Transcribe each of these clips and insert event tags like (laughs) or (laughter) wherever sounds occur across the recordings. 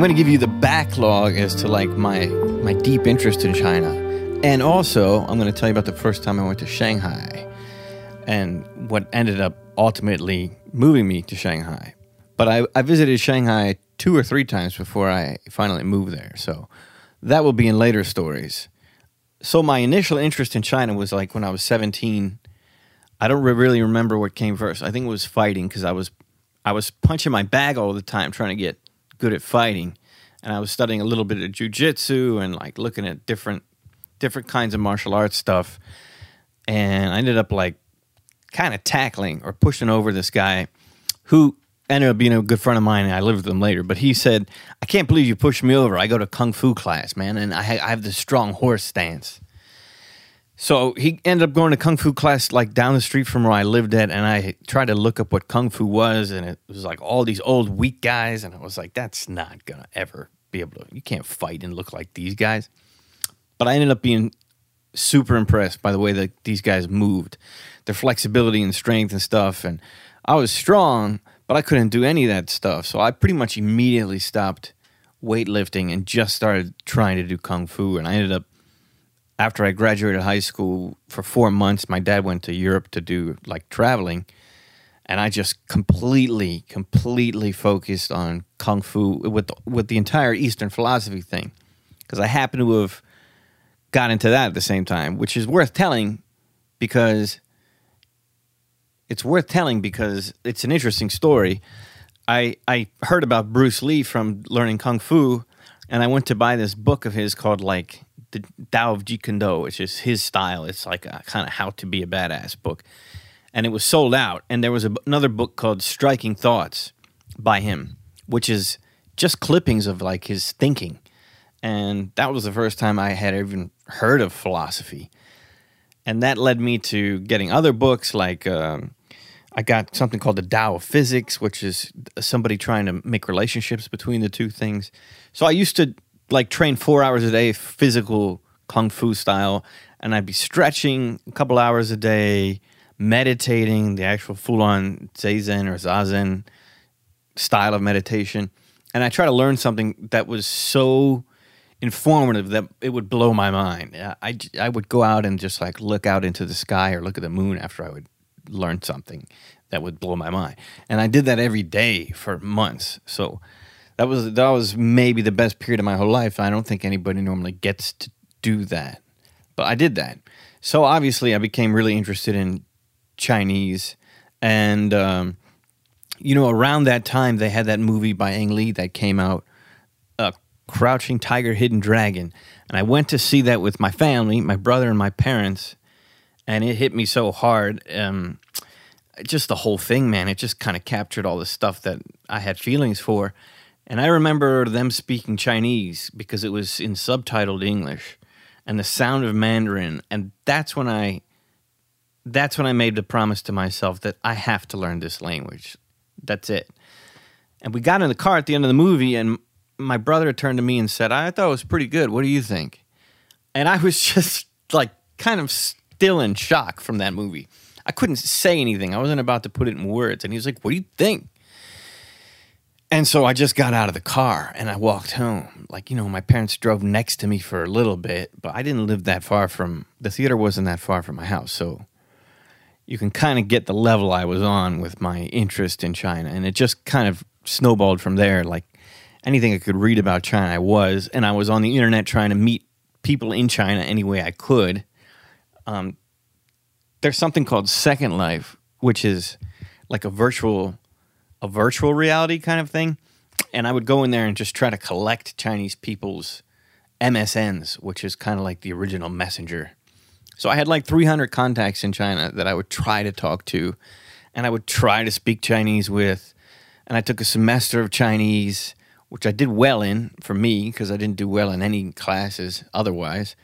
I'm going to give you the backlog as to like my my deep interest in China, and also I'm going to tell you about the first time I went to Shanghai, and what ended up ultimately moving me to Shanghai. But I, I visited Shanghai two or three times before I finally moved there, so that will be in later stories. So my initial interest in China was like when I was 17. I don't re- really remember what came first. I think it was fighting because I was I was punching my bag all the time trying to get good at fighting, and I was studying a little bit of jujitsu and like looking at different different kinds of martial arts stuff. And I ended up like kind of tackling or pushing over this guy who ended up being a good friend of mine and I lived with him later. But he said, I can't believe you pushed me over. I go to kung fu class, man, and I, ha- I have this strong horse stance. So he ended up going to kung fu class like down the street from where I lived at, and I tried to look up what kung fu was, and it was like all these old weak guys, and I was like, that's not gonna ever be able to. You can't fight and look like these guys. But I ended up being super impressed by the way that these guys moved, their flexibility and strength and stuff, and I was strong, but I couldn't do any of that stuff. So I pretty much immediately stopped weightlifting and just started trying to do kung fu, and I ended up after I graduated high school for four months, my dad went to Europe to do like traveling. And I just completely, completely focused on kung fu with the, with the entire Eastern philosophy thing, because I happen to have got into that at the same time, which is worth telling, because it's worth telling because it's an interesting story. I I heard about Bruce Lee from learning kung fu, and I went to buy this book of his called like the Tao of Jeet Kune Do, which is his style. It's like a kind of how to be a badass book. And it was sold out. And there was a, another book called Striking Thoughts by him, which is just clippings of like his thinking. And that was the first time I had even heard of philosophy. And that led me to getting other books like um, I got something called the Tao of Physics, which is somebody trying to make relationships between the two things. So I used to like train four hours a day, physical kung fu style, and I'd be stretching a couple hours a day, meditating, the actual full on zazen or zazen style of meditation. And I try to learn something that was so informative that it would blow my mind. I, I would go out and just like look out into the sky or look at the moon after I would learn something that would blow my mind. And I did that every day for months. So that was that was maybe the best period of my whole life. I don't think anybody normally gets to do that, but I did that. So obviously, I became really interested in Chinese, and um, you know, around that time, they had that movie by Ang Lee that came out, uh, "Crouching Tiger, Hidden Dragon," and I went to see that with my family, my brother and my parents, and it hit me so hard. Um, just the whole thing, man. It just kind of captured all the stuff that I had feelings for and I remember them speaking Chinese because it was in subtitled English and the sound of Mandarin. And that's when I that's when I made the promise to myself that I have to learn this language. That's it. And we got in the car at the end of the movie and my brother turned to me and said, I thought it was pretty good. What do you think? And I was (laughs) just like kind of still in shock from that movie. I couldn't say anything. I wasn't about to put it in words. And he was like, What do you think? And so I just got out of the car and I walked home. Like, you know, my parents drove next to me for a little bit, but I didn't live that far from the theater wasn't that far from my house. So you can kind of get the level I was on with my interest in China. And it just kind of snowballed from there. Like anything I could read about China, I was. And I was on the internet trying to meet people in China any way I could. Um, there's something called Second Life, which is like a virtual a virtual reality kind of thing. And I would go in there and just try to collect Chinese people's MSNs, which is kind of like the original messenger. So I had like 300 contacts in China that I would try to talk to and I would try to speak Chinese with. And I took a semester of Chinese, which I did well in for me because I didn't do well in any classes otherwise.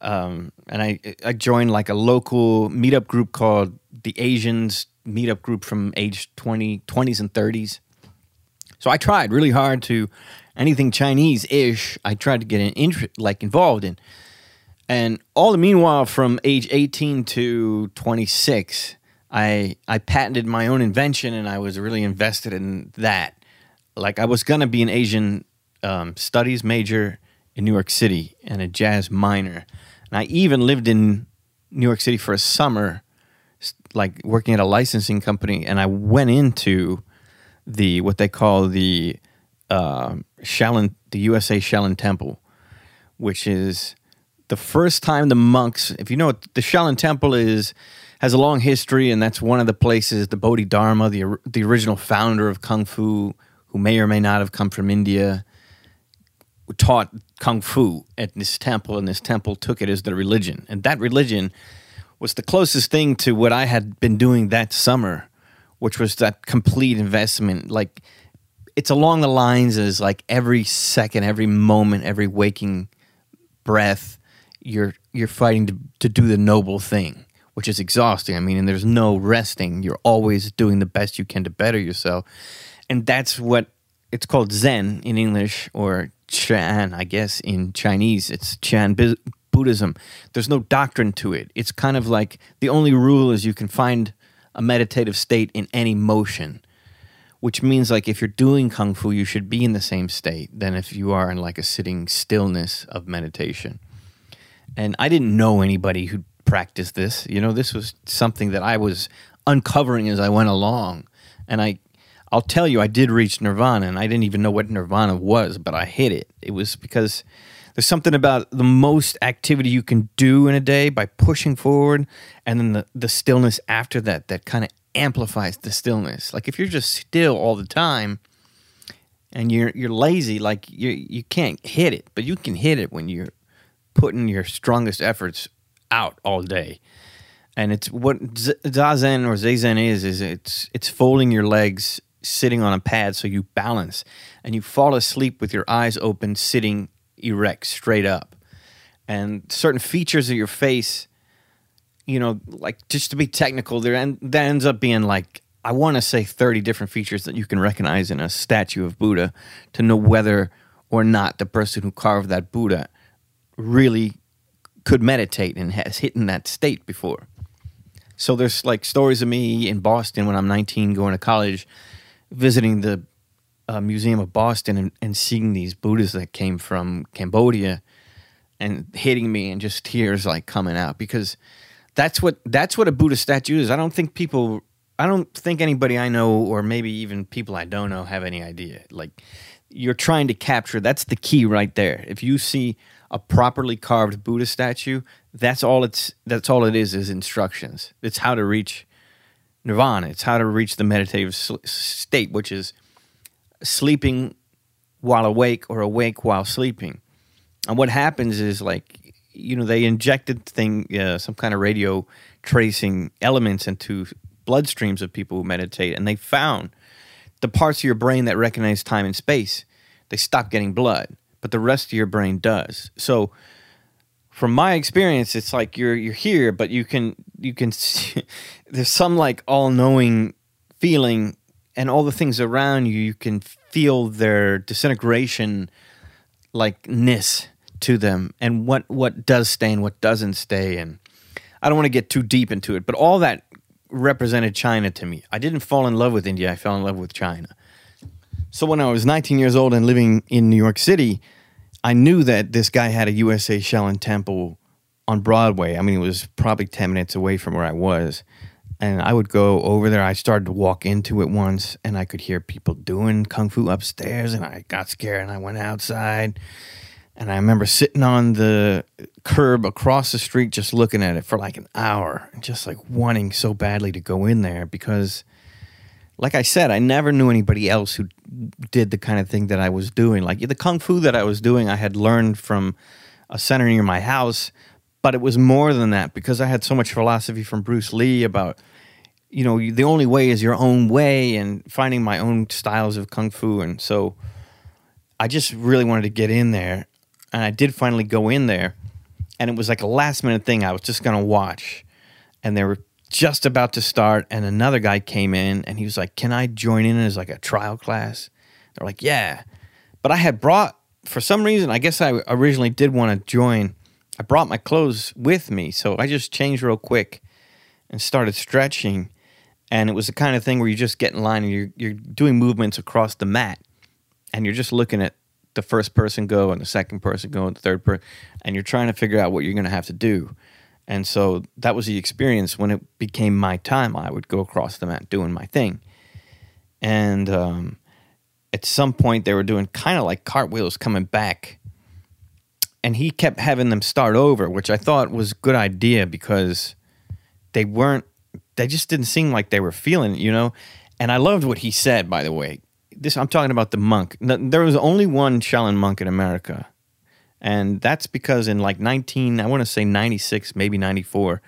Um, and I, I joined like a local meetup group called the Asians meetup group from age 20, 20s and 30s. So I tried really hard to anything Chinese ish, I tried to get an interest, like involved in. And all the meanwhile, from age 18 to 26, I, I patented my own invention and I was really invested in that. Like I was to be an Asian um, studies major in New York City and a jazz minor. And I even lived in New York City for a summer, like working at a licensing company. And I went into the what they call the uh, Shaolin, the USA Shaolin Temple, which is the first time the monks. If you know, what the Shaolin Temple is has a long history, and that's one of the places the Bodhidharma, the the original founder of kung fu, who may or may not have come from India, taught kung fu at this temple, and this temple took it as their religion, and that religion was the closest thing to what I had been doing that summer, which was that complete investment. Like it's along the lines as like every second, every moment, every waking breath, you're you're fighting to, to do the noble thing, which is exhausting. I mean, and there's no resting. You're always doing the best you can to better yourself, and that's what it's called Zen in English or Chan, I guess in Chinese. It's Chan Buddhism. There's no doctrine to it. It's kind of like the only rule is you can find a meditative state in any motion which means like if you're doing kung fu you should be in the same state than if you are in like a sitting stillness of meditation and i didn't know anybody who practiced this you know this was something that i was uncovering as i went along and i i'll tell you i did reach nirvana and i didn't even know what nirvana was but i hit it it was because there's something about the most activity you can do in a day by pushing forward and then the, the stillness after that that kind of amplifies the stillness. Like if you're just still all the time and you're you're lazy like you you can't hit it but you can hit it when you're putting your strongest efforts out all day. And it's what zazen or zazen is is it's it's folding your legs sitting on a pad so you balance. And you fall asleep with your eyes open sitting erect straight up. And certain features of your face you know like just to be technical there and that ends up being like i want to say 30 different features that you can recognize in a statue of buddha to know whether or not the person who carved that buddha really could meditate and has hit in that state before. So there's like stories of me in Boston when I'm 19 going to college, visiting the uh, Museum of Boston and, and seeing these Buddhas that came from Cambodia and hitting me and just tears like coming out because that's what that's what a Buddha statue is. I don't think people I don't think anybody I know or maybe even people I don't know have any idea. Like you're trying to capture that's the key right there. If you see a properly carved Buddha statue, that's all it's that's all it is is instructions. It's how to reach nirvana. It's how to reach the meditative state, which is sleeping while awake or awake while sleeping. And what happens is like you know they injected thing uh, some kind of radio tracing elements into bloodstreams of people who meditate, and they found the parts of your brain that recognize time and space they stop getting blood, but the rest of your brain does. So from my experience, it's like you're you're here, but you can you can (laughs) see, there's some like all knowing feeling, and all the things around you, you can feel their disintegration, like ness to them, and what what does stay and what doesn't stay, and I don't want to get too deep into it, but all that represented China to me. I didn't fall in love with India; I fell in love with China. So when I was 19 years old and living in New York City, I knew that this guy had a USA Shaolin Temple on Broadway. I mean, it was probably 10 minutes away from where I was. And I would go over there. I started to walk into it once and I could hear people doing kung fu upstairs and I got scared and I went outside. And I remember sitting on the curb across the street just looking at it for like an hour and just like wanting so badly to go in there because like I said, I never knew anybody else who did the kind of thing that I was doing. Like the kung fu that I was doing, I had learned from a center near my house, but it was more than that because I had so much philosophy from Bruce Lee about, you know, the only way is your own way and finding my own styles of kung fu. And so I just really wanted to get in there. And I did finally go in there. And it was like a last minute thing. I was just going to watch. And they were just about to start and another guy came in and he was like can i join in as like a trial class they're like yeah but i had brought for some reason i guess i originally did want to join i brought my clothes with me so i just changed real quick and started stretching and it was the kind of thing where you just get in line and you're, you're doing movements across the mat and you're just looking at the first person go and the second person go and the third person, and you're trying to figure out what you're going to have to do. And so that was the experience when it became my time. I would go across the mat doing my thing. And um, at some point, they were doing kind of like cartwheels coming back. And he kept having them start over, which I thought was a good idea because they weren't, they just didn't seem like they were feeling it, you know? And I loved what he said, by the way. This I'm talking about the monk. There was only one Shaolin monk in America and that's because in like 19, I want to say 96, maybe 94,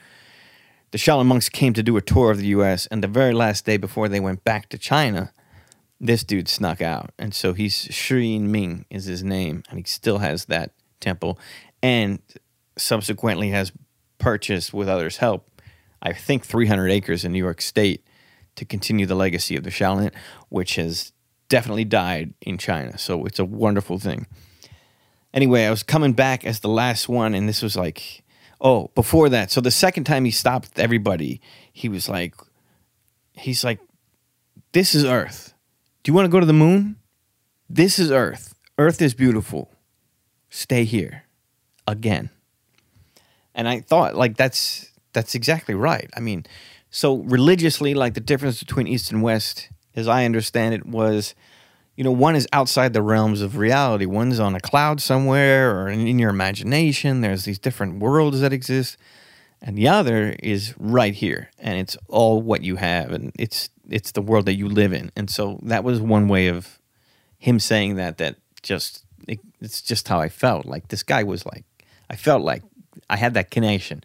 the Shaolin monks came to do a tour of the US. And the very last day before they went back to China, this dude snuck out. And so he's Shi Ming is his name. And he still has that temple. And subsequently has purchased, with others' help, I think 300 acres in New York State to continue the legacy of the Shaolin, which has definitely died in China. So it's a wonderful thing anyway, I was coming back as the last one, and this was like, oh, before that. So the second time he stopped everybody, he was like, he's like, this is Earth. Do you want to go to the moon? This is Earth. Earth is beautiful. Stay here again. And I thought, like, that's that's exactly right. I mean, so religiously, like the difference between East and West, as I understand it, was you know, one is outside the realms of reality. One's on a cloud somewhere or in, your imagination. There's these different worlds that exist. And the other is right here. And it's all what you have. And it's it's the world that you live in. And so that was one way of him saying that that just it, it's just how I felt. Like this guy was like I felt like I had that connection.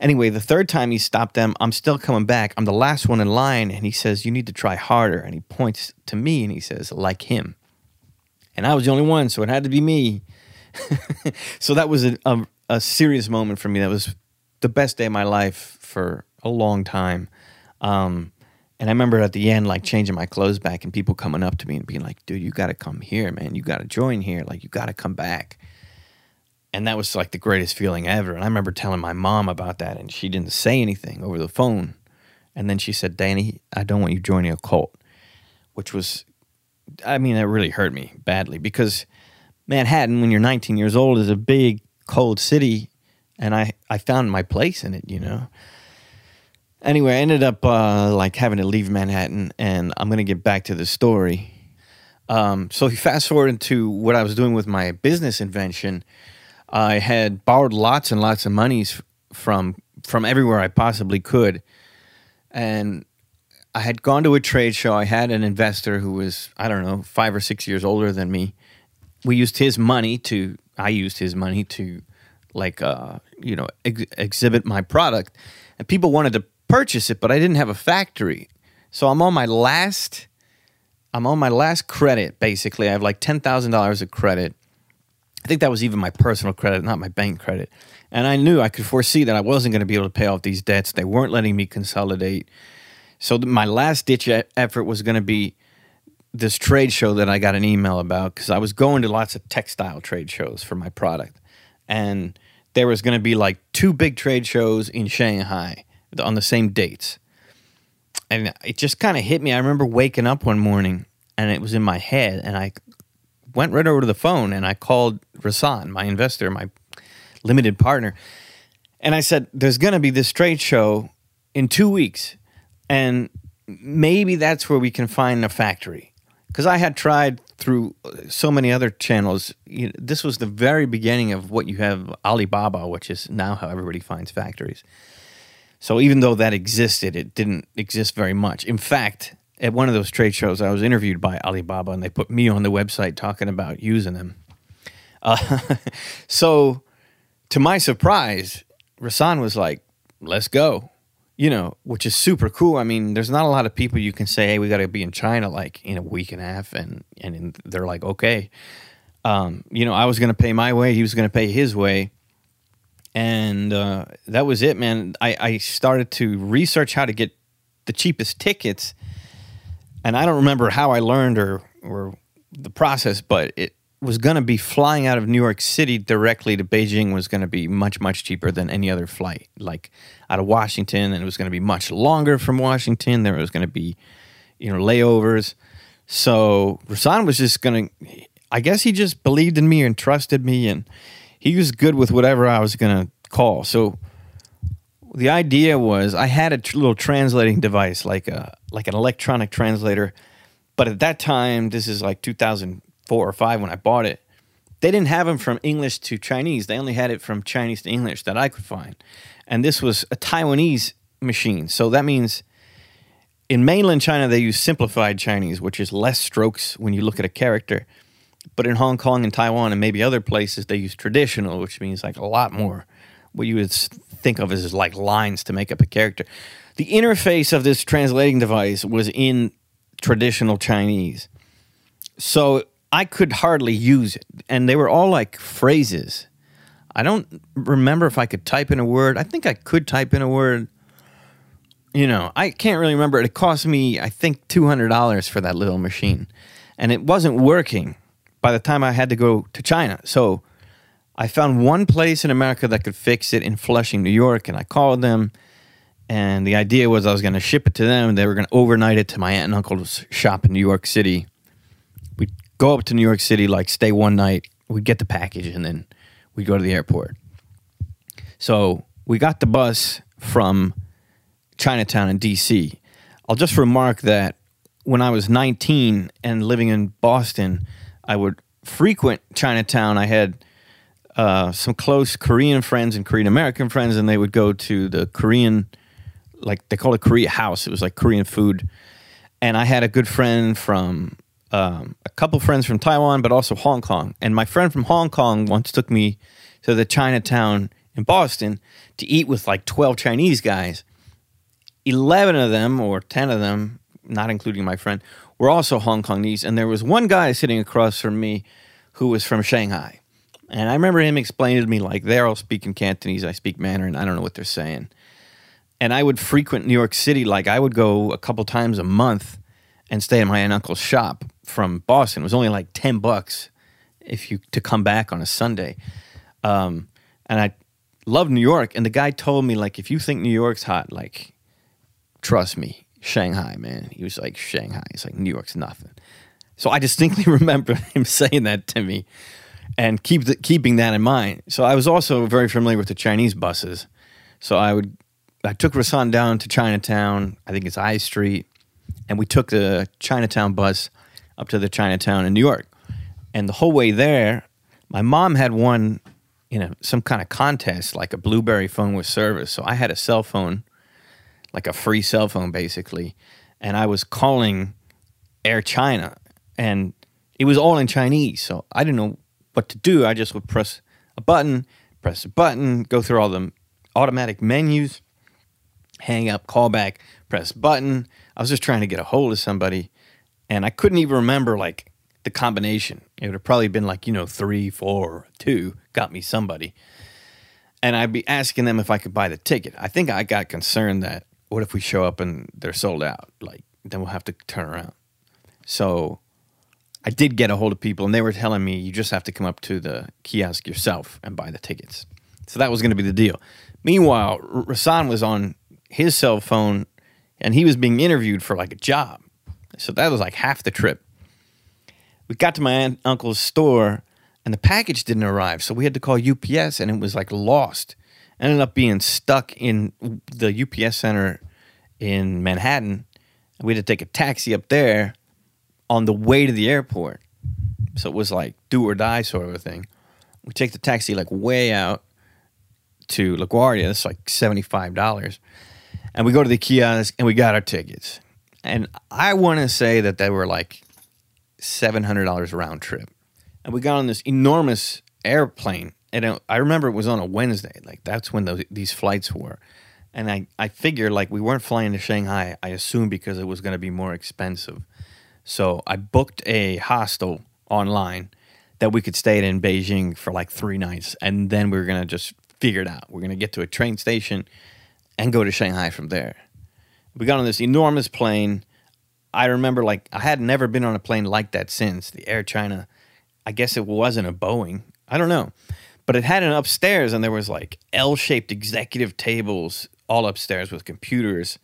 Anyway, the third time he stopped them, I'm still coming back. I'm the last one in line, and he says, You need to try harder. And he points to me and he says, Like him. And I was the only one, so it had to be me. (laughs) so that was a, a, a, serious moment for me. That was the best day of my life for a long time. Um, and I remember at the end, like changing my clothes back and people coming up to me and being like, dude, you got to come here, man. You got to join here. Like, you got to come back and that was like the greatest feeling ever. And I remember telling my mom about that, and she didn't say anything over the phone. And then she said, Danny, I don't want you joining a cult, which was, I mean, that really hurt me badly because Manhattan, when you're 19 years old, is a big, cold city. And I, I found my place in it, you know. Anyway, I ended up uh, like having to leave Manhattan, and I'm going to get back to the story. Um, so, fast forward into what I was doing with my business invention I had borrowed lots and lots of monies from from everywhere I possibly could, and I had gone to a trade show. I had an investor who was I don't know five or six years older than me. We used his money to. I used his money to, like, uh, you know, ex- exhibit my product, and people wanted to purchase it, but I didn't have a factory, so I'm on my last. I'm on my last credit. Basically, I have like ten thousand dollars of credit I think that was even my personal credit, not my bank credit. And I knew I could foresee that I wasn't going to be able to pay off these debts. They weren't letting me consolidate. So my last ditch effort was going to be this trade show that I got an email about because I was going to lots of textile trade shows for my product. And there was going to be like two big trade shows in Shanghai on the same dates. And it just kind of hit me. I remember waking up one morning and it was in my head and I went right over to the phone and I called Rasan, my investor, my limited partner, and I said, "There's going to be this trade show in two weeks, and maybe that's where we can find a factory." Because I had tried through uh, so many other channels. You know, this was the very beginning of what you have Alibaba, which is now how everybody finds factories. So even though that existed, it didn't exist very much. In fact, at one of those trade shows, I was interviewed by Alibaba, and they put me on the website talking about using them. Uh, (laughs) so, to my surprise, Rasan was like, "Let's go," you know, which is super cool. I mean, there's not a lot of people you can say, "Hey, we got to be in China like in a week and a half," and and they're like, "Okay." Um, you know, I was going to pay my way, he was going to pay his way, and uh, that was it, man. I, I started to research how to get the cheapest tickets and I don't remember how I learned or or the process, but it was going to be flying out of New York City directly to Beijing was going to be much much cheaper than any other flight. Like out of Washington, and it was going to be much longer from Washington. There was going to be, you know, layovers. So Rasan was just going to. I guess he just believed in me and trusted me, and he was good with whatever I was gonna call. So the idea was I had a tr- little translating device, like a like an electronic translator, but at that time, this is like 2004 or five when I bought it. They didn't have them from English to Chinese. They only had it from Chinese to English that I could find, and this was a Taiwanese machine. So that means in mainland China they use simplified Chinese, which is less strokes when you look at a character. But in Hong Kong and Taiwan and maybe other places they use traditional, which means like a lot more what you would think of as like lines to make up a character. The interface of this translating device was in traditional Chinese. So I could hardly use it. And they were all like phrases. I don't remember if I could type in a word. I think I could type in a word. You know, I can't really remember. It cost me, I think, $200 for that little machine. And it wasn't working by the time I had to go to China. So I found one place in America that could fix it in Flushing, New York. And I called them. And the idea was I was going to ship it to them. They were going to overnight it to my aunt and uncle's shop in New York City. We'd go up to New York City, like stay one night. We'd get the package and then we'd go to the airport. So we got the bus from Chinatown in DC. I'll just remark that when I was 19 and living in Boston, I would frequent Chinatown. I had uh, some close Korean friends and Korean American friends, and they would go to the Korean, like they call it Korea House. It was like Korean food. And I had a good friend from um, a couple friends from Taiwan, but also Hong Kong. And my friend from Hong Kong once took me to the Chinatown in Boston to eat with like 12 Chinese guys. 11 of them, or 10 of them, not including my friend, were also Hong Kongese. And there was one guy sitting across from me who was from Shanghai. And I remember him explaining to me, like, they're all speaking Cantonese, I speak Mandarin, I don't know what they're saying. And I would frequent New York City, like, I would go a couple times a month and stay at my aunt uncle's shop from Boston. It was only like 10 bucks if you to come back on a Sunday. Um, and I loved New York. And the guy told me, like, if you think New York's hot, like, trust me, Shanghai, man. He was like, Shanghai. He's like, New York's nothing. So I distinctly (laughs) remember him saying that to me and keep the, keeping that in mind. So I was also very familiar with the Chinese buses. So I would, I took Rasan down to Chinatown. I think it's I Street, and we took the Chinatown bus up to the Chinatown in New York. And the whole way there, my mom had won, you know, some kind of contest, like a BlueBerry phone with service. So I had a cell phone, like a free cell phone, basically, and I was calling Air China, and it was all in Chinese. So I didn't know what to do. I just would press a button, press a button, go through all the automatic menus, hang up, call back, press button. I was just trying to get a hold of somebody, and I couldn't even remember like the combination. It would have probably been like you know three, four, two. Got me somebody, and I'd be asking them if I could buy the ticket. I think I got concerned that what if we show up and they're sold out? Like then we'll have to turn around. So I did get a hold of people, and they were telling me you just have to come up to the kiosk yourself and buy the tickets. So that was going to be the deal. Meanwhile, Rasan was on his cell phone, and he was being interviewed for like a job. So that was like half the trip. We got to my aunt uncle's store, and the package didn't arrive, so we had to call UPS, and it was like lost. Ended up being stuck in the UPS center in Manhattan. We had to take a taxi up there on the way to the airport. So it was like do or die sort of a thing. We take the taxi like way out to LaGuardia. That's like $75. And we go to the kiosk and we got our tickets. And I want to say that they were like $700 round trip. And we got on this enormous airplane. And I remember it was on a Wednesday. Like that's when those, these flights were. And I, I figured like we weren't flying to Shanghai, I assumed because it was going to be more expensive. So I booked a hostel online that we could stay in Beijing for like three nights. And then we were going to just figure it out. We're going to get to a train station and go to Shanghai from there. We got on this enormous plane. I remember like I had never been on a plane like that since the Air China. I guess it wasn't a Boeing. I don't know. But it had an upstairs and there was like L-shaped executive tables all upstairs with computers.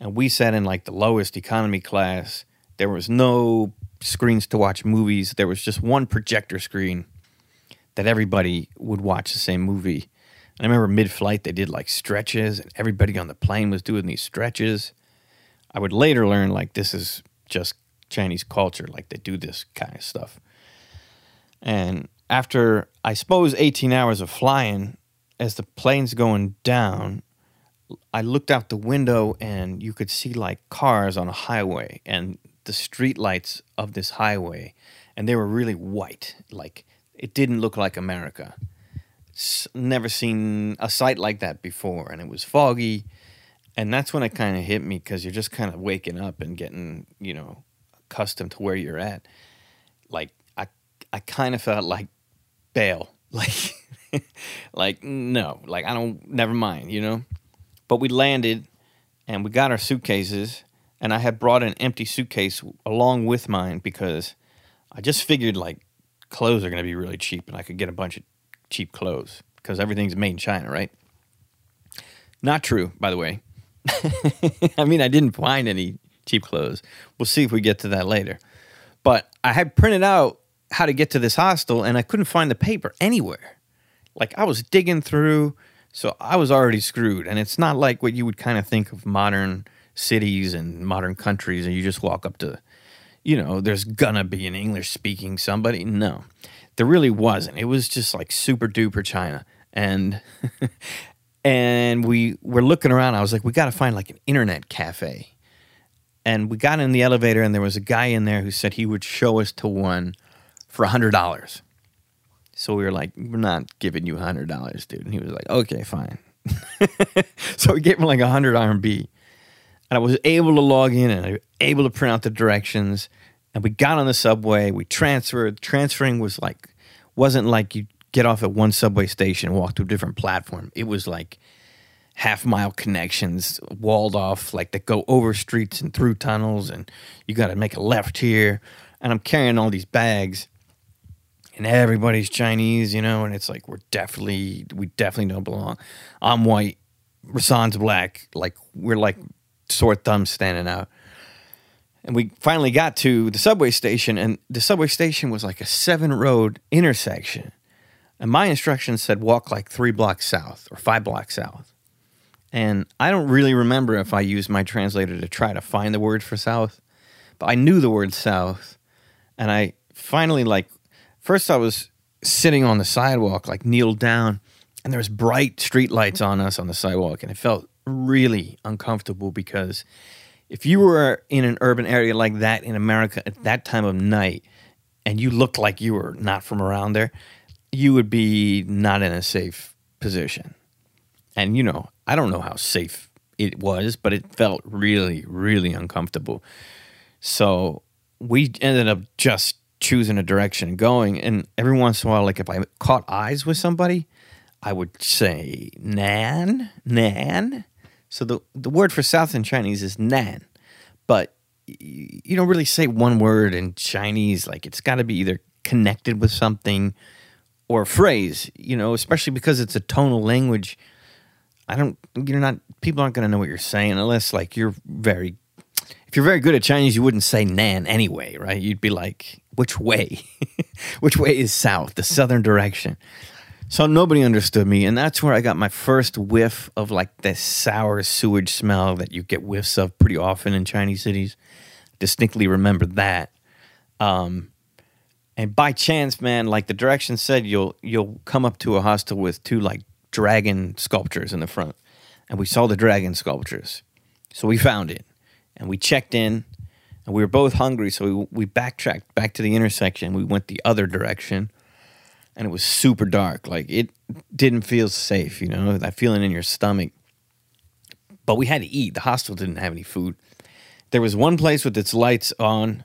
And we sat in like the lowest economy class. There was no screens to watch movies. There was just one projector screen that everybody would watch the same movie. And I remember mid flight, they did like stretches, and everybody on the plane was doing these stretches. I would later learn like this is just Chinese culture, like they do this kind of stuff. And after, I suppose, 18 hours of flying, as the plane's going down, I looked out the window and you could see like cars on a highway and the street lights of this highway, and they were really white. Like it didn't look like America. S- never seen a sight like that before, and it was foggy. And that's when it kind of hit me because you're just kind of waking up and getting, you know, accustomed to where you're at. Like I, I kind of felt like bail, (laughs) like, like no, like I don't, never mind, you know. But we landed, and we got our suitcases, and I had brought an empty suitcase along with mine because I just figured like clothes are going to be really cheap, and I could get a bunch of cheap clothes because everything's made in China, right? Not true, by the way. (laughs) I mean, I didn't find any cheap clothes. We'll see if we get to that later. But I had printed out how to get to this hostel, and I couldn't find the paper anywhere. Like I was digging through, so I was already screwed. And it's not like what you would kind of think of modern cities and modern countries, and you just walk up to, you know, there's gonna be an English speaking somebody. No, there really wasn't. It was just like super duper China, and (laughs) and we were looking around. I was like, we got to find like an internet cafe. And we got in the elevator, and there was a guy in there who said he would show us to one for a hundred dollars. So we were like, we're not giving you hundred dollars, dude. And he was like, okay, fine. (laughs) so we gave him like a hundred RMB. And I was able to log in and I was able to print out the directions. And we got on the subway. We transferred. Transferring was like, wasn't like you get off at one subway station walk to a different platform. It was like half mile connections, walled off, like that go over streets and through tunnels. And you got to make a left here. And I'm carrying all these bags and everybody's Chinese, you know, and it's like we're definitely we definitely don't belong. I'm white, Rasan's black, like we're like sore thumbs standing out. And we finally got to the subway station, and the subway station was like a seven road intersection. And my instructions said walk like three blocks south or five blocks south. And I don't really remember if I used my translator to try to find the word for south, but I knew the word south. And I finally like First, I was sitting on the sidewalk, like kneeled down, and there was bright street lights on us on the sidewalk, and it felt really uncomfortable because if you were in an urban area like that in America at that time of night, and you looked like you were not from around there, you would be not in a safe position. And you know, I don't know how safe it was, but it felt really, really uncomfortable. So we ended up just choosing a direction and going. And every once in a while, like if I caught eyes with somebody, I would say nan, nan. So the the word for south in Chinese is nan, but you don't really say one word in Chinese. Like it's got to be either connected with something or a phrase. You know, especially because it's a tonal language. I don't. You're not. People aren't going to know what you're saying unless like you're very if you're very good at Chinese, you wouldn't say Nan anyway, right? You'd be like, which way? (laughs) which way is south, the southern direction? So nobody understood me. And that's where I got my first whiff of like the sour sewage smell that you get whiffs of pretty often in Chinese cities. Distinctly remember that. Um, and by chance, man, like the direction said, you'll you'll come up to a hostel with two like dragon sculptures in the front. And we saw the dragon sculptures. So we found it and we checked in and we were both hungry so we, we backtracked back to the intersection. We went the other direction and it was super dark. Like it didn't feel safe you know that feeling in your stomach. But we had to eat. The hostel didn't have any food. There was one place with its lights on.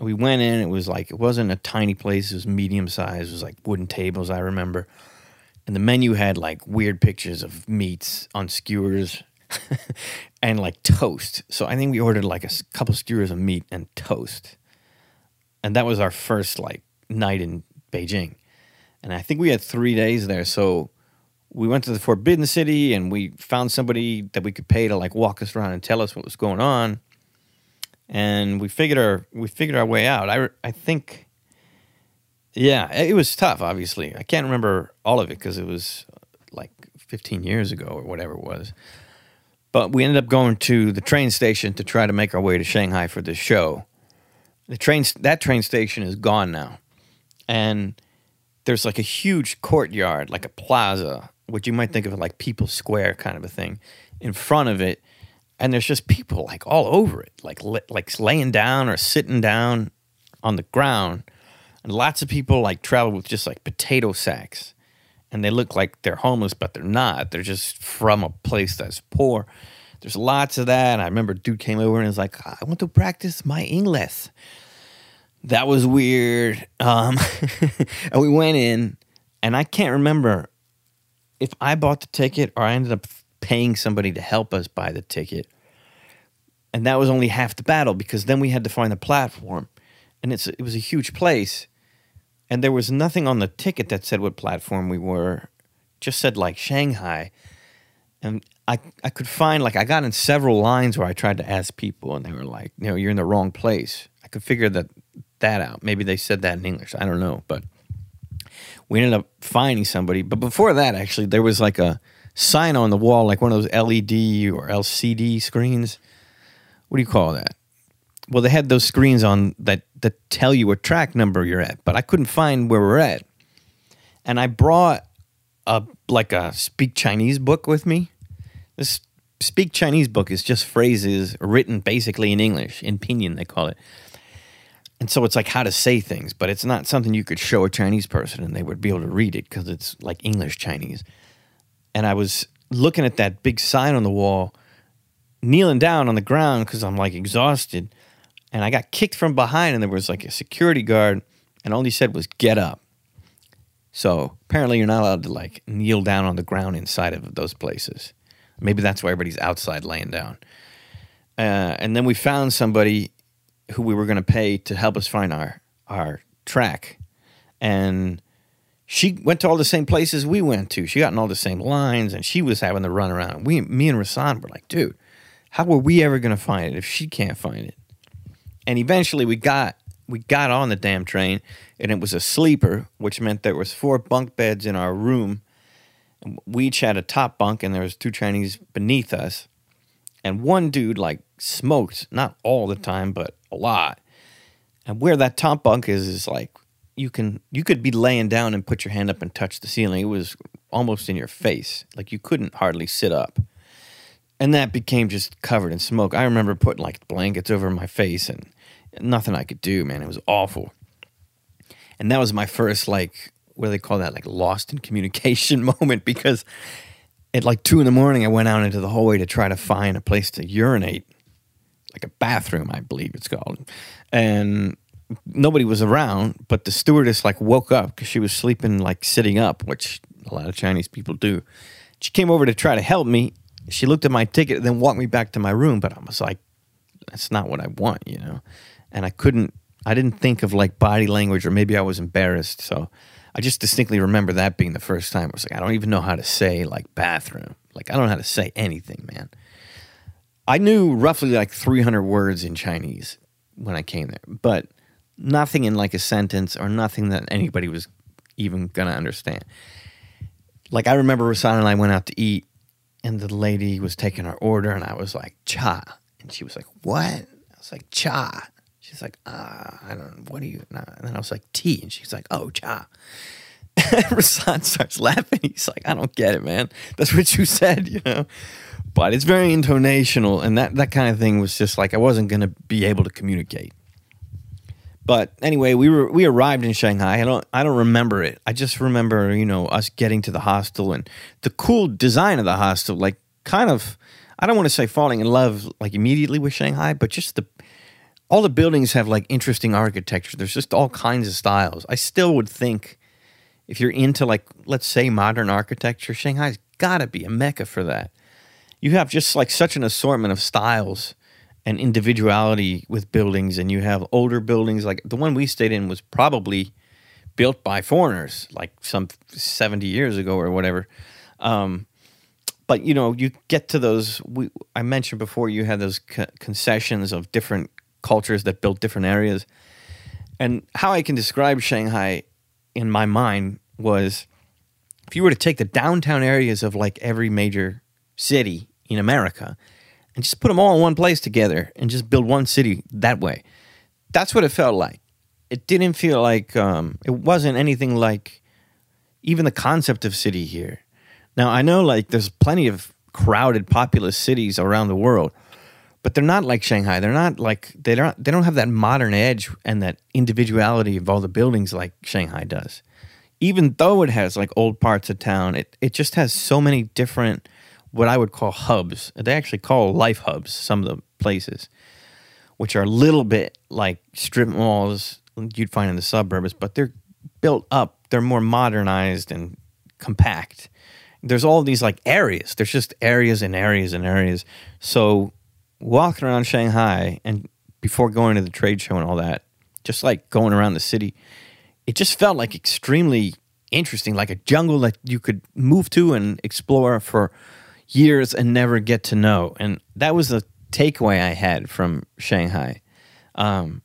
We went in. It was like it wasn't a tiny place. It was medium size. It was like wooden tables i remember. And the menu had like weird pictures of meats on skewers (laughs) and like toast. So I think we ordered like a couple skewers of meat and toast. And that was our first like night in Beijing. And I think we had three days there. So we went to the Forbidden City and we found somebody that we could pay to like walk us around and tell us what was going on. and we figured our we figured our way out. I I think, yeah, it was tough. Obviously, I can't remember all of it because it was like 15 years ago or whatever it was. But we ended up going to the train station to try to make our way to Shanghai for this show. The train that train station is gone now, and there's like a huge courtyard, like a plaza, which you might think of like People's Square kind of a thing. In front of it, and there's just people like all over it, like like laying down or sitting down on the ground, and lots of people like travel with just like potato sacks, and they look like they're homeless, but they're not. They're just from a place that's poor. There's lots of that. And I remember dude came over and was like, "I want to practice my English." That was weird. Um, (laughs) and we went in, and I can't remember if I bought the ticket or I ended up paying somebody to help us buy the ticket. And that was only half the battle because then we had to find the platform. And it's it was a huge place. And there was nothing on the ticket that said what platform we were. Just said like Shanghai. And I I could find like I got in several lines where I tried to ask people and they were like, you know, you're in the wrong place. I could figure that that out. Maybe they said that in English. I don't know, but we ended up finding somebody. But before that, actually, there was like a sign on the wall, like one of those LED or LCD screens. What do you call that? Well, they had those screens on that that tell you what track number you're at, but I couldn't find where we're at. And I brought a like a speak Chinese book with me. This speak Chinese book is just phrases written basically in English, in pinyin they call it. And so it's like how to say things, but it's not something you could show a Chinese person and they would be able to read it because it's like English Chinese. And I was looking at that big sign on the wall, kneeling down on the ground because I'm like exhausted. And I got kicked from behind, and there was like a security guard, and all he said was, Get up. So apparently, you're not allowed to like kneel down on the ground inside of those places. Maybe that's why everybody's outside laying down. Uh, and then we found somebody who we were going to pay to help us find our our track, and she went to all the same places we went to. She got in all the same lines, and she was having to run around. We, me and Rasan were like, dude, how were we ever going to find it if she can't find it? And eventually, we got we got on the damn train, and it was a sleeper, which meant there was four bunk beds in our room. We each had a top bunk, and there was two Chinese beneath us. And one dude like smoked, not all the time, but a lot. And where that top bunk is is like you can you could be laying down and put your hand up and touch the ceiling. It was almost in your face. Like you couldn't hardly sit up. And that became just covered in smoke. I remember putting like blankets over my face and nothing I could do, man. It was awful. And that was my first like what do they call that? Like lost in communication (laughs) moment because at like two in the morning I went out into the hallway to try to find a place to urinate like a bathroom, I believe it's called. And nobody was around, but the stewardess like woke up because she was sleeping like sitting up, which a lot of Chinese people do. She came over to try to help me. She looked at my ticket and then walked me back to my room, but I was like, that's not what I want, you know? And I couldn't, I didn't think of like body language or maybe I was embarrassed. So I just distinctly remember that being the first time. I was like, I don't even know how to say like bathroom. Like, I don't know how to say anything, man. I knew roughly like 300 words in Chinese when I came there, but nothing in like a sentence or nothing that anybody was even gonna understand. Like I remember Rasan and I went out to eat, and the lady was taking our order, and I was like cha, and she was like what? I was like cha. She's like ah, I don't what do you? And then I was like tea, and she's like oh cha. (laughs) And Rasan starts laughing. He's like I don't get it, man. That's what you said, you know but it's very intonational, and that that kind of thing was just like I wasn't going to be able to communicate. But anyway, we were we arrived in Shanghai. I don't I don't remember it. I just remember you know us getting to the hostel and the cool design of the hostel. Like kind of, I don't want to say falling in love like immediately with Shanghai, but just the all the buildings have like interesting architecture. There's just all kinds of styles. I still would think if you're into like let's say modern architecture, Shanghai's got to be a mecca for that you have just like such an assortment of styles and individuality with buildings and you have older buildings like the one we stayed in was probably built by foreigners like some 70 years ago or whatever um, but you know you get to those we, i mentioned before you had those co- concessions of different cultures that built different areas. And how I can describe Shanghai in my mind was if you were to take the downtown areas of like every major city in America and just put them all in one place together and just build one city that way, that's what it felt like. It didn't feel like, um, it wasn't anything like even the concept of city here. Now, I know like there's plenty of crowded, populous cities around the world but they're not like Shanghai. They're not like they don't they don't have that modern edge and that individuality of all the buildings like Shanghai does. Even though it has like old parts of town, it it just has so many different what I would call hubs. They actually call life hubs some of the places, which are a little bit like strip malls you'd find in the suburbs, but they're built up. They're more modernized and compact. There's all these like areas. There's just areas and areas and areas. So walking around Shanghai and before going to the trade show and all that, just like going around the city, it just felt like extremely interesting, like a jungle that you could move to and explore for years and never get to know. And that was the takeaway I had from Shanghai. Um,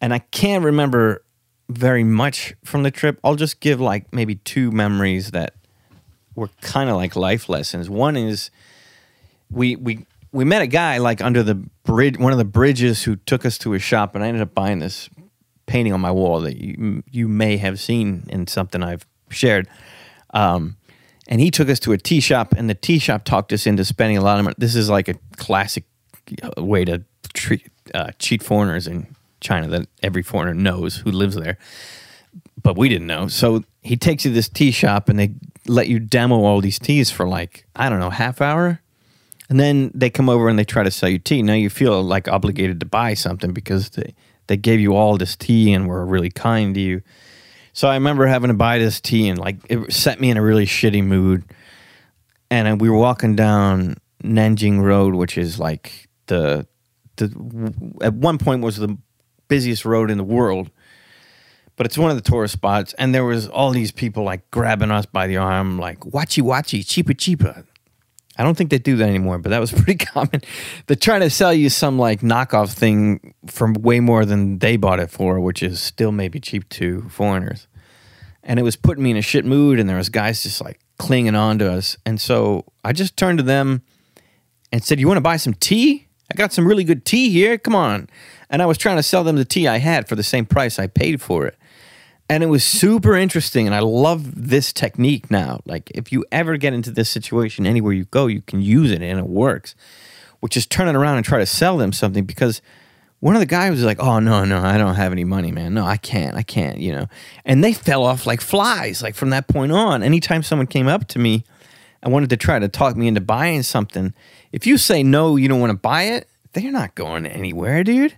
and I can't remember very much from the trip. I'll just give like maybe two memories that were kind of like life lessons. One is we we we met a guy like under the bridge, one of the bridges, who took us to his shop, and I ended up buying this painting on my wall that you you may have seen in something I've shared. Um, and he took us to a tea shop, and the tea shop talked us into spending a lot of money. This is like a classic uh, way to treat, uh, cheat foreigners in China that every foreigner knows who lives there, but we didn't know. So he takes you to this tea shop, and they let you demo all these teas for like I don't know half hour and then they come over and they try to sell you tea. Now you feel like obligated to buy something because they, they gave you all this tea and were really kind to you. So I remember having to buy this tea and like it set me in a really shitty mood. And we were walking down Nanjing Road, which is like the the at one point was the busiest road in the world, but it's one of the tourist spots. And there was all these people like grabbing us by the arm, like "Wachi wachi, cheaper cheaper." I don't think they do that anymore, but that was (laughs) pretty common. They're trying to sell you some like knockoff thing for way more than they bought it for, which is still maybe cheap to foreigners. And it was putting me in a shit mood, and there was guys just like clinging on to us. And so I just turned to them and said, "You want to buy some tea? I got some really good tea here. Come on." And I was trying to sell them the tea I had for the same price I paid for it and it was super interesting and i love this technique now. Like if you ever get into this situation anywhere you go you can use it and it works. Which is turn it around and try to sell them something because one of the guys was like oh no no i don't have any money man. No i can't i can't you know? And they fell off like flies like from that point on. Anytime someone came up to me and wanted to try to talk me into buying something if you say no you don't want to buy it they're not going anywhere dude.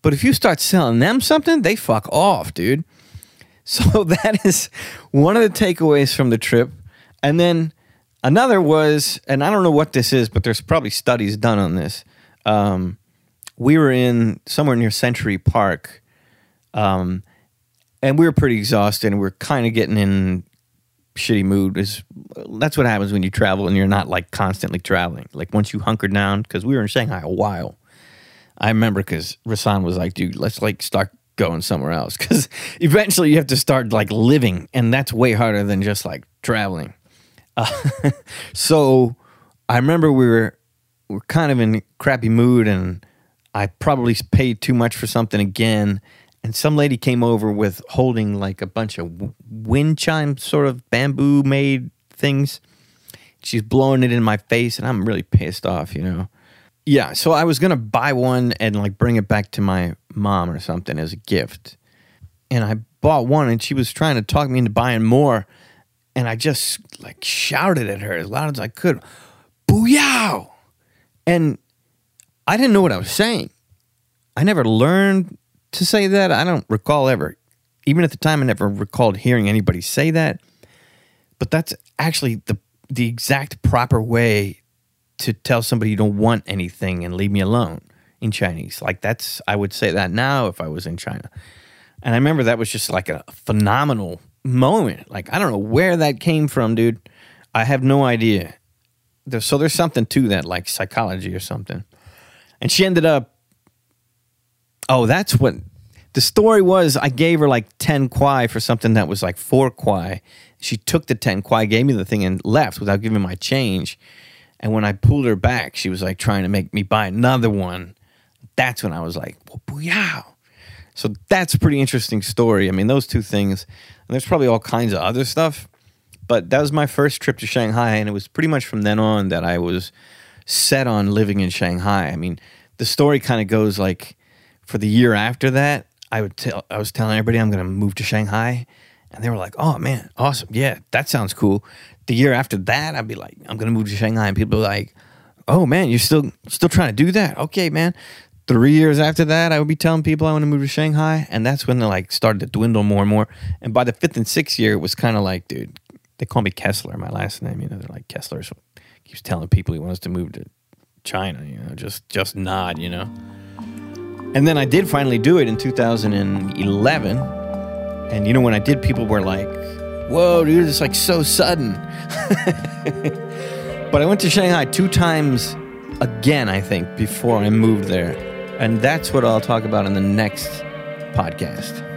But if you start selling them something they fuck off dude so (laughs) that is one of the takeaways from the trip. And then another was, and I don't know what this is, but there's probably studies done on this. Um, we were in somewhere near Century Park, um, and we were pretty exhausted, and we are kind of getting in shitty mood. Is that's what happens when you travel and you're not like constantly traveling. Like once you hunker down, because we were in Shanghai a while. I remember because Rasan was like, "Dude, let's like start going somewhere else because (laughs) eventually you have to start like living and that's way harder than just like traveling. Uh, (laughs) so i remember we were we are kind of in crappy mood and i probably paid too much for something again and some lady came over with holding like a bunch of wind chime sort of bamboo made things. She's blowing it in my face and i'm really pissed off you know yeah, so I was gonna buy one and like bring it back to my mom or something as a gift, and I bought one, and she was trying to talk me into buying more, and I just like shouted at her as loud as I could, "Booyah!" And I didn't know what I was saying. I never learned to say that. I don't recall ever, even at the time, I never recalled hearing anybody say that. But that's actually the the exact proper way to tell somebody you don't want anything and leave me alone in Chinese. Like that's I would say that now if I was in China. And I remember that was just like a phenomenal moment. Like I don't know where that came from, dude. I have no idea. so there's something to that, like psychology or something. And she ended up Oh, that's what the story was. I gave her like 10 kwai for something that was like four kwai. She took the 10 kwai, gave me the thing, and left without giving my change. And when I pulled her back, she was like trying to make me buy another one. That's when I was like, wow. So that's a pretty interesting story. I mean, those two things, and there's probably all kinds of other stuff, but that was my first trip to Shanghai. And it was pretty much from then on that I was set on living in Shanghai. I mean, the story kind of goes like for the year after that, I would tell I was telling everybody I'm going to move to Shanghai, and they were like, "Oh man, awesome! Yeah, that sounds cool." The year after that, I'd be like, "I'm going to move to Shanghai," and people are like, "Oh man, you're still still trying to do that?" Okay, man. Three years after that, I would be telling people I want to move to Shanghai, and that's when they like started to dwindle more and more. And by the fifth and sixth year, it was kind of like, dude, they call me Kessler, my last name. You know, they're like Kessler. So keeps telling people he wants to move to China. You know, just just nod. You know. And then I did finally do it in 2011. And you know, when I did, people were like, whoa, dude, it's like so sudden. (laughs) but I went to Shanghai two times again, I think, before I moved there. And that's what I'll talk about in the next podcast.